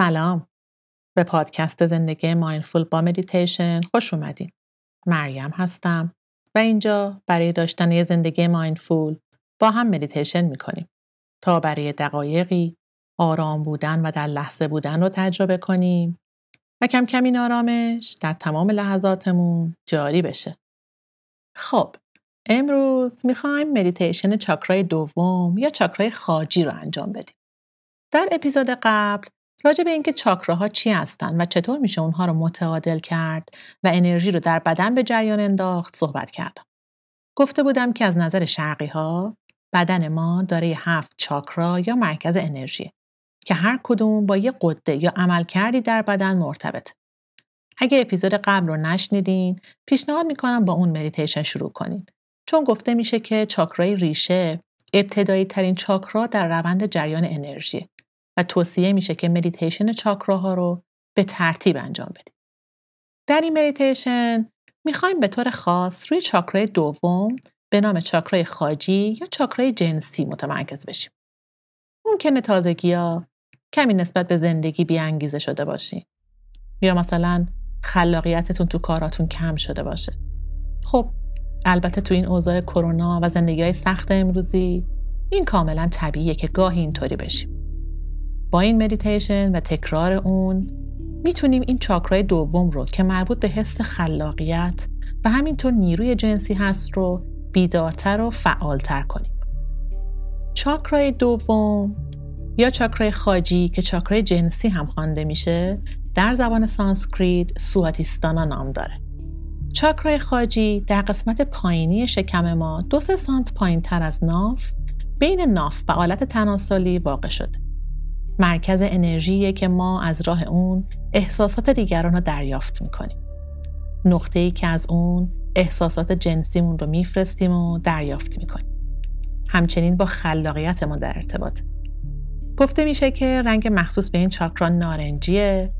سلام به پادکست زندگی mindful با مدیتیشن خوش اومدین مریم هستم و اینجا برای داشتن یه زندگی mindful با هم مدیتیشن می‌کنیم تا برای دقایقی آرام بودن و در لحظه بودن رو تجربه کنیم و کم کم این آرامش در تمام لحظاتمون جاری بشه. خب امروز می‌خوایم مدیتیشن چاکرای دوم یا چاکرای خاجی رو انجام بدیم. در اپیزود قبل راجع به اینکه چاکراها چی هستن و چطور میشه اونها رو متعادل کرد و انرژی رو در بدن به جریان انداخت صحبت کردم. گفته بودم که از نظر شرقی ها بدن ما داره هفت چاکرا یا مرکز انرژی که هر کدوم با یه قده یا عمل کردی در بدن مرتبط. اگه اپیزود قبل رو نشنیدین پیشنهاد می‌کنم با اون مدیتیشن شروع کنید چون گفته میشه که چاکرای ریشه ابتدایی ترین چاکرا در روند جریان انرژی توصیه میشه که مدیتیشن چاکراها رو به ترتیب انجام بدید. در این مدیتیشن می‌خوایم به طور خاص روی چاکرای دوم به نام چاکرای خاجی یا چاکرای جنسی متمرکز بشیم. ممکنه تازگی ها کمی نسبت به زندگی بیانگیزه شده باشین. یا مثلا خلاقیتتون تو کاراتون کم شده باشه. خب البته تو این اوضاع کرونا و زندگی های سخت امروزی این کاملا طبیعیه که گاهی اینطوری بشیم. با این مدیتیشن و تکرار اون می‌تونیم این چاکرای دوم رو که مربوط به حس خلاقیت و همینطور نیروی جنسی هست رو بیدارتر و فعالتر کنیم. چاکرای دوم یا چاکرای خاجی که چاکرای جنسی هم خوانده میشه در زبان سانسکریت سواتیستانا نام داره. چاکرای خاجی در قسمت پایینی شکم ما دو سه سانت پایین تر از ناف بین ناف و آلت تناسلی واقع شده. مرکز انرژیه که ما از راه اون احساسات دیگران رو دریافت می‌کنیم. نقطه ای که از اون احساسات جنسیمون رو میفرستیم و دریافت می‌کنیم. همچنین با خلاقیت ما در ارتباط. گفته میشه که رنگ مخصوص به این چاکرا نارنجیه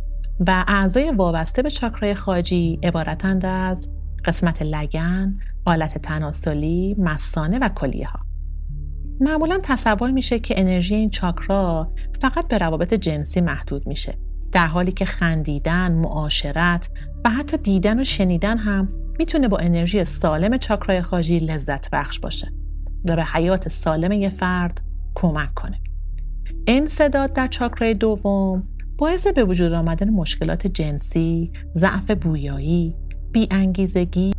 و اعضای وابسته به چاکرای خاجی عبارتند از قسمت لگن، آلت تناسلی، مسانه و کلیه ها. معمولا تصور میشه که انرژی این چاکرا فقط به روابط جنسی محدود میشه در حالی که خندیدن، معاشرت و حتی دیدن و شنیدن هم می‌تونه با انرژی سالم چاکرای خاجی لذت بخش باشه و به حیات سالم یه فرد کمک کنه. انصداد در چاکرای دوم باعث به وجود آمدن مشکلات جنسی، ضعف بویایی، بیانگیزگی،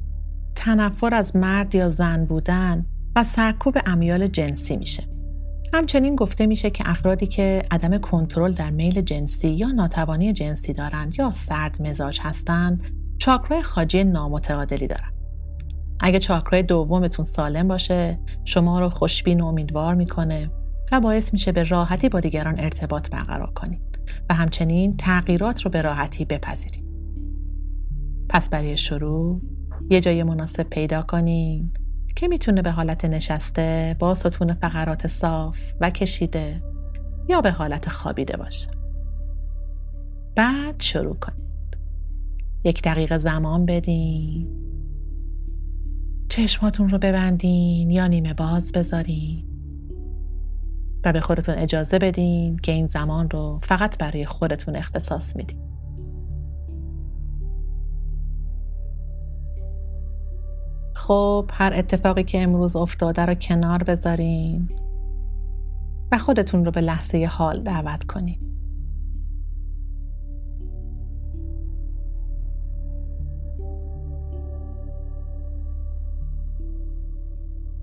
تنفر از مرد یا زن بودن و سرکوب امیال جنسی میشه. همچنین گفته میشه که افرادی که عدم کنترل در میل جنسی یا ناتوانی جنسی دارند یا سرد مزاج هستند چاکرای خاجی نامتعادلی دارن. اگه چاکرای دومتون سالم باشه شما رو خوشبین و امیدوار می‌کنه و باعث میشه به راحتی با دیگران ارتباط برقرار کنید و همچنین تغییرات رو به راحتی بپذیرید. پس برای شروع یه جای مناسب پیدا کنید که می‌تونه به حالت نشسته با ستون فقرات صاف و کشیده یا به حالت خوابیده باشه. بعد شروع کنید. یک دقیقه زمان بدین. چشماتون رو ببندین یا نیمه باز بذارین. و به خودتون اجازه بدین که این زمان رو فقط برای خودتون اختصاص میدین. خب هر اتفاقی که امروز افتاده رو کنار بذارین و خودتون رو به لحظه حال دعوت کنین.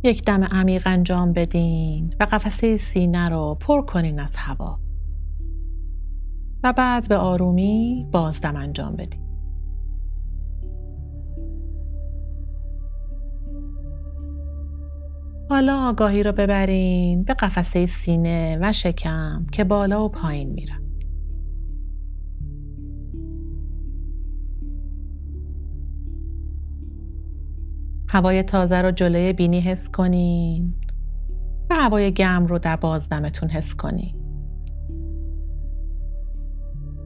یک دم عمیق انجام بدین و قفسه سینه رو پر کنین از هوا و بعد به آرومی بازدم انجام بدین. حالا آگاهی رو ببرین به قفسه سینه و شکم که بالا و پایین میرن. هوای تازه رو جلوی بینی حس کنین و هوای گرم رو در بازدمتون حس کنین.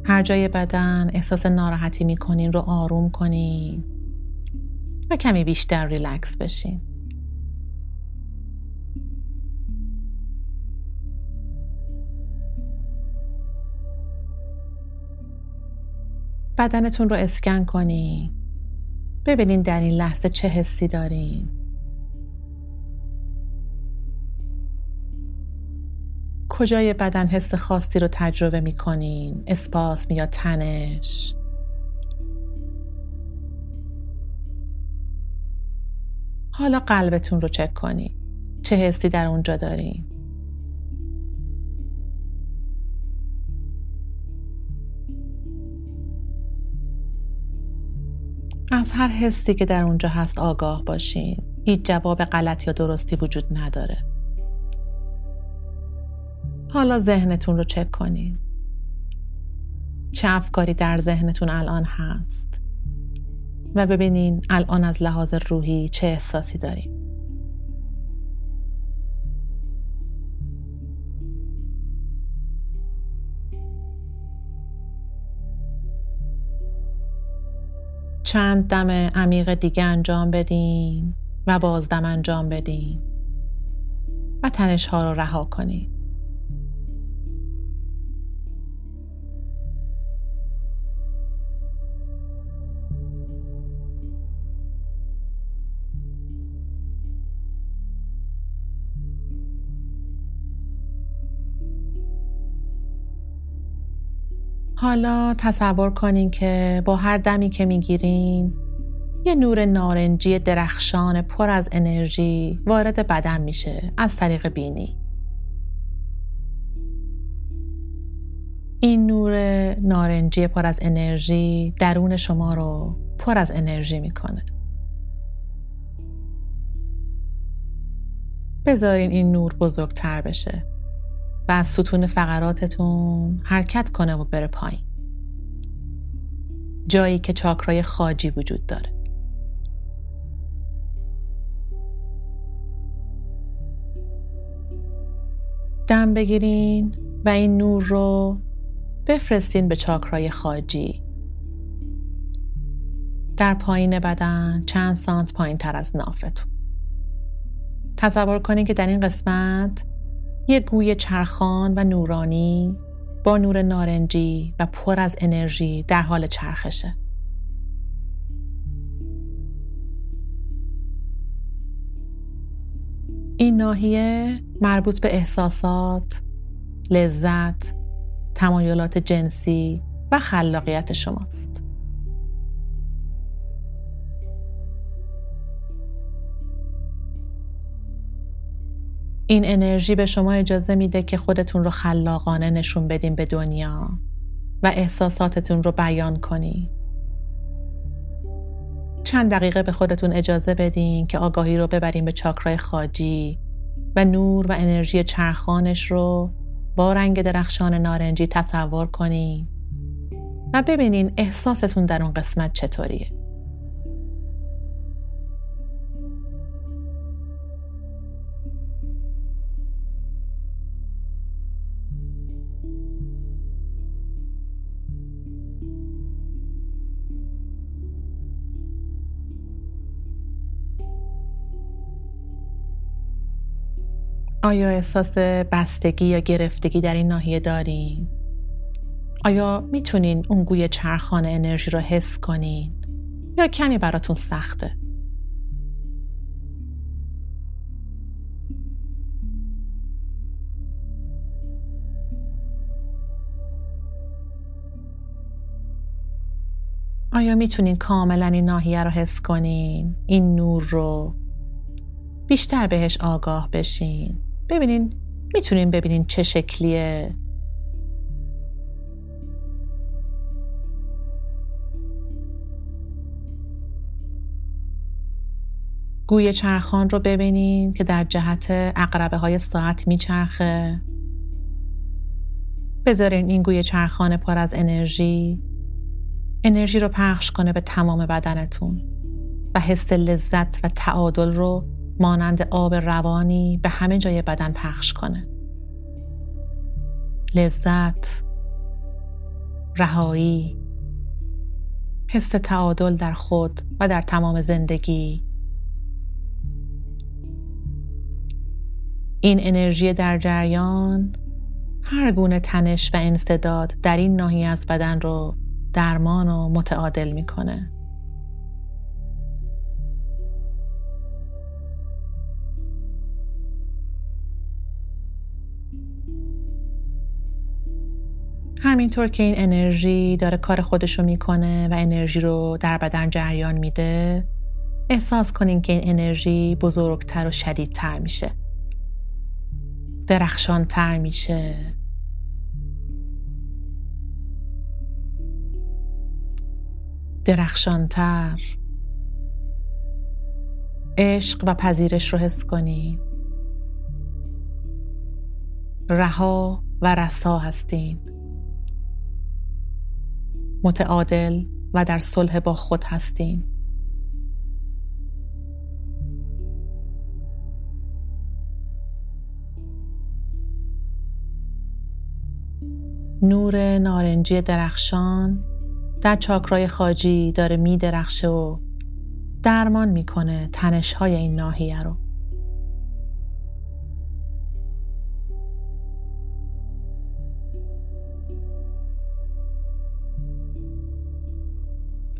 هر جای بدن احساس ناراحتی می‌کنین رو آروم کنین و کمی بیشتر ریلکس بشین. بدنتون رو اسکن کنین. ببینین در این لحظه چه حسی دارین. کجای بدن حس خاصی رو تجربه می‌کنین؟ اسپاسم یا تنش؟ حالا قلبتون رو چک کنین. چه حسی در اونجا دارین؟ از هر حسی که در اونجا هست آگاه باشین. هیچ جواب غلط یا درستی وجود نداره. حالا ذهنتون رو چک کنین. چه افکاری در ذهنتون الان هست؟ و ببینین الان از لحاظ روحی چه احساسی دارین. چند دم عمیق دیگه انجام بدین و بازدم انجام بدین و تنش ها رو رها کنین. حالا تصور کنین که با هر دمی که می‌گیرین یه نور نارنجی درخشان پر از انرژی وارد بدن میشه از طریق بینی. این نور نارنجی پر از انرژی درون شما رو پر از انرژی می‌کنه. بذارین این نور بزرگتر بشه. و از ستون فقراتتون حرکت کنه و بره پایین. جایی که چاکرای خاجی وجود داره. دم بگیرین و این نور رو بفرستین به چاکرای خاجی. در پایین بدن چند سانت پایین تر از نافتون. تصور کنین که در این قسمت یک گوی چرخان و نورانی با نور نارنجی و پر از انرژی در حال چرخشه. این ناحیه مربوط به احساسات، لذت، تمایلات جنسی و خلاقیت شماست. این انرژی به شما اجازه میده که خودتون رو خلاقانه نشون بدین به دنیا و احساساتتون رو بیان کنی. چند دقیقه به خودتون اجازه بدین که آگاهی رو ببرین به چاکرای خاجی و نور و انرژی چرخانش رو با رنگ درخشان نارنجی تصور کنین و ببینین احساستون در اون قسمت چطوریه. آیا احساس بستگی یا گرفتگی در این ناحیه دارین؟ آیا می‌تونین اون گوی چرخان انرژی رو حس کنین؟ یا کمی براتون سخته؟ آیا می‌تونین کاملا این ناحیه رو حس کنین؟ این نور رو بیشتر بهش آگاه بشین ببینین می‌تونین ببینین چه شکلیه. گوی چرخان رو ببینین که در جهت اقربه های ساعت میچرخه. بذارین این گوی چرخان پر از انرژی انرژی رو پخش کنه به تمام بدنتون و حس لذت و تعادل رو مانند آب روانی به همه جای بدن پخش کنه لذت رهایی حس تعادل در خود و در تمام زندگی این انرژی در جریان هر گونه تنش و انصداد در این ناحیه از بدن رو درمان و متعادل می‌کنه. همینطور که این انرژی داره کار خودشو می‌کنه و انرژی رو در بدن جریان میده احساس کنین که این انرژی بزرگتر و شدیدتر میشه. درخشانتر میشه. درخشانتر. عشق و پذیرش رو حس کنین. رها و رسا هستین. متعادل و در صلح با خود هستین نور نارنجی درخشان در چاکرای خاجی داره می درخشه و درمان می‌کنه تنش های این ناحیه رو.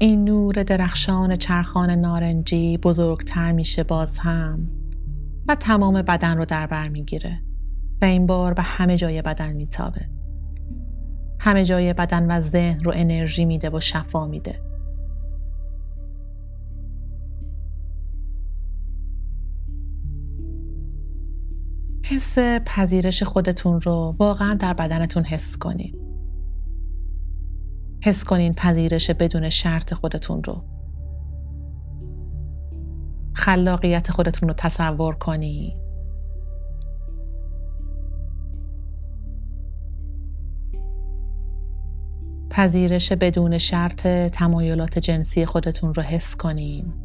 این نور درخشان چرخان نارنجی بزرگتر میشه باز هم و تمام بدن رو در بر می‌گیره و این بار به همه جای بدن میتابه. همه جای بدن و ذهن رو انرژی میده و شفا میده. حس پذیرش خودتون رو واقعا در بدنتون حس کنید. حس کنین پذیرش بدون شرط خودتون رو. خلاقیت خودتون رو تصور کنی. پذیرش بدون شرط تمایلات جنسی خودتون رو حس کنین.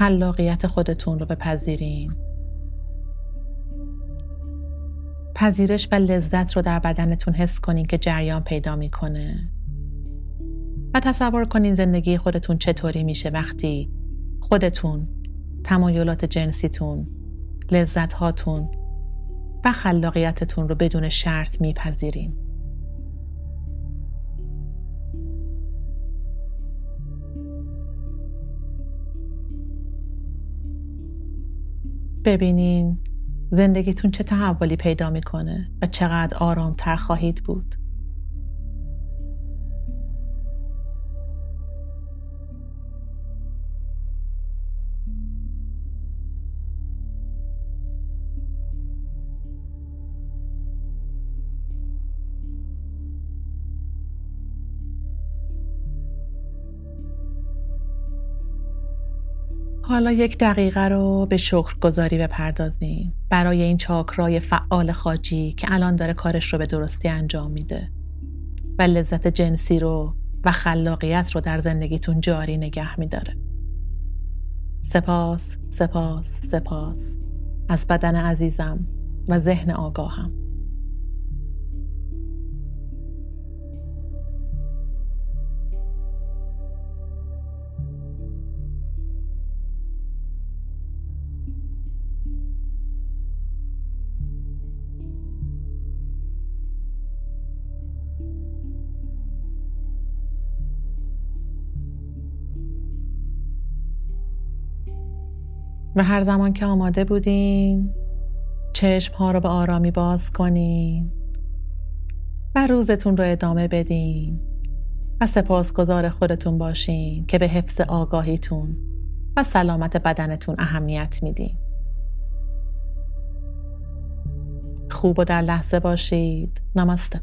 خلاقیت خودتون رو بپذیرین. پذیرش و لذت رو در بدنتون حس کنین که جریان پیدا می‌کنه. و تصور کنین زندگی خودتون چطوری میشه وقتی خودتون، تمایلات جنسیتون، لذت هاتون و خلاقیتتون رو بدون شرط میپذیرین. ببینین زندگیتون چه تحولی پیدا می‌کنه و چقدر آرامتر خواهید بود. حالا یک دقیقه رو به شکرگزاری بپردازیم برای این چاکرای فعال خاجی که الان داره کارش رو به درستی انجام میده و لذت جنسی رو و خلاقیت رو در زندگیتون جاری نگه میداره. سپاس، سپاس، سپاس از بدن عزیزم و ذهن آگاهم. و هر زمان که آماده بودین چشم ها رو به آرامی باز کنین و روزتون رو ادامه بدین و سپاسگزار خودتون باشین که به حفظ آگاهیتون و سلامت بدنتون اهمیت میدین. خوب و در لحظه باشید. نمسته.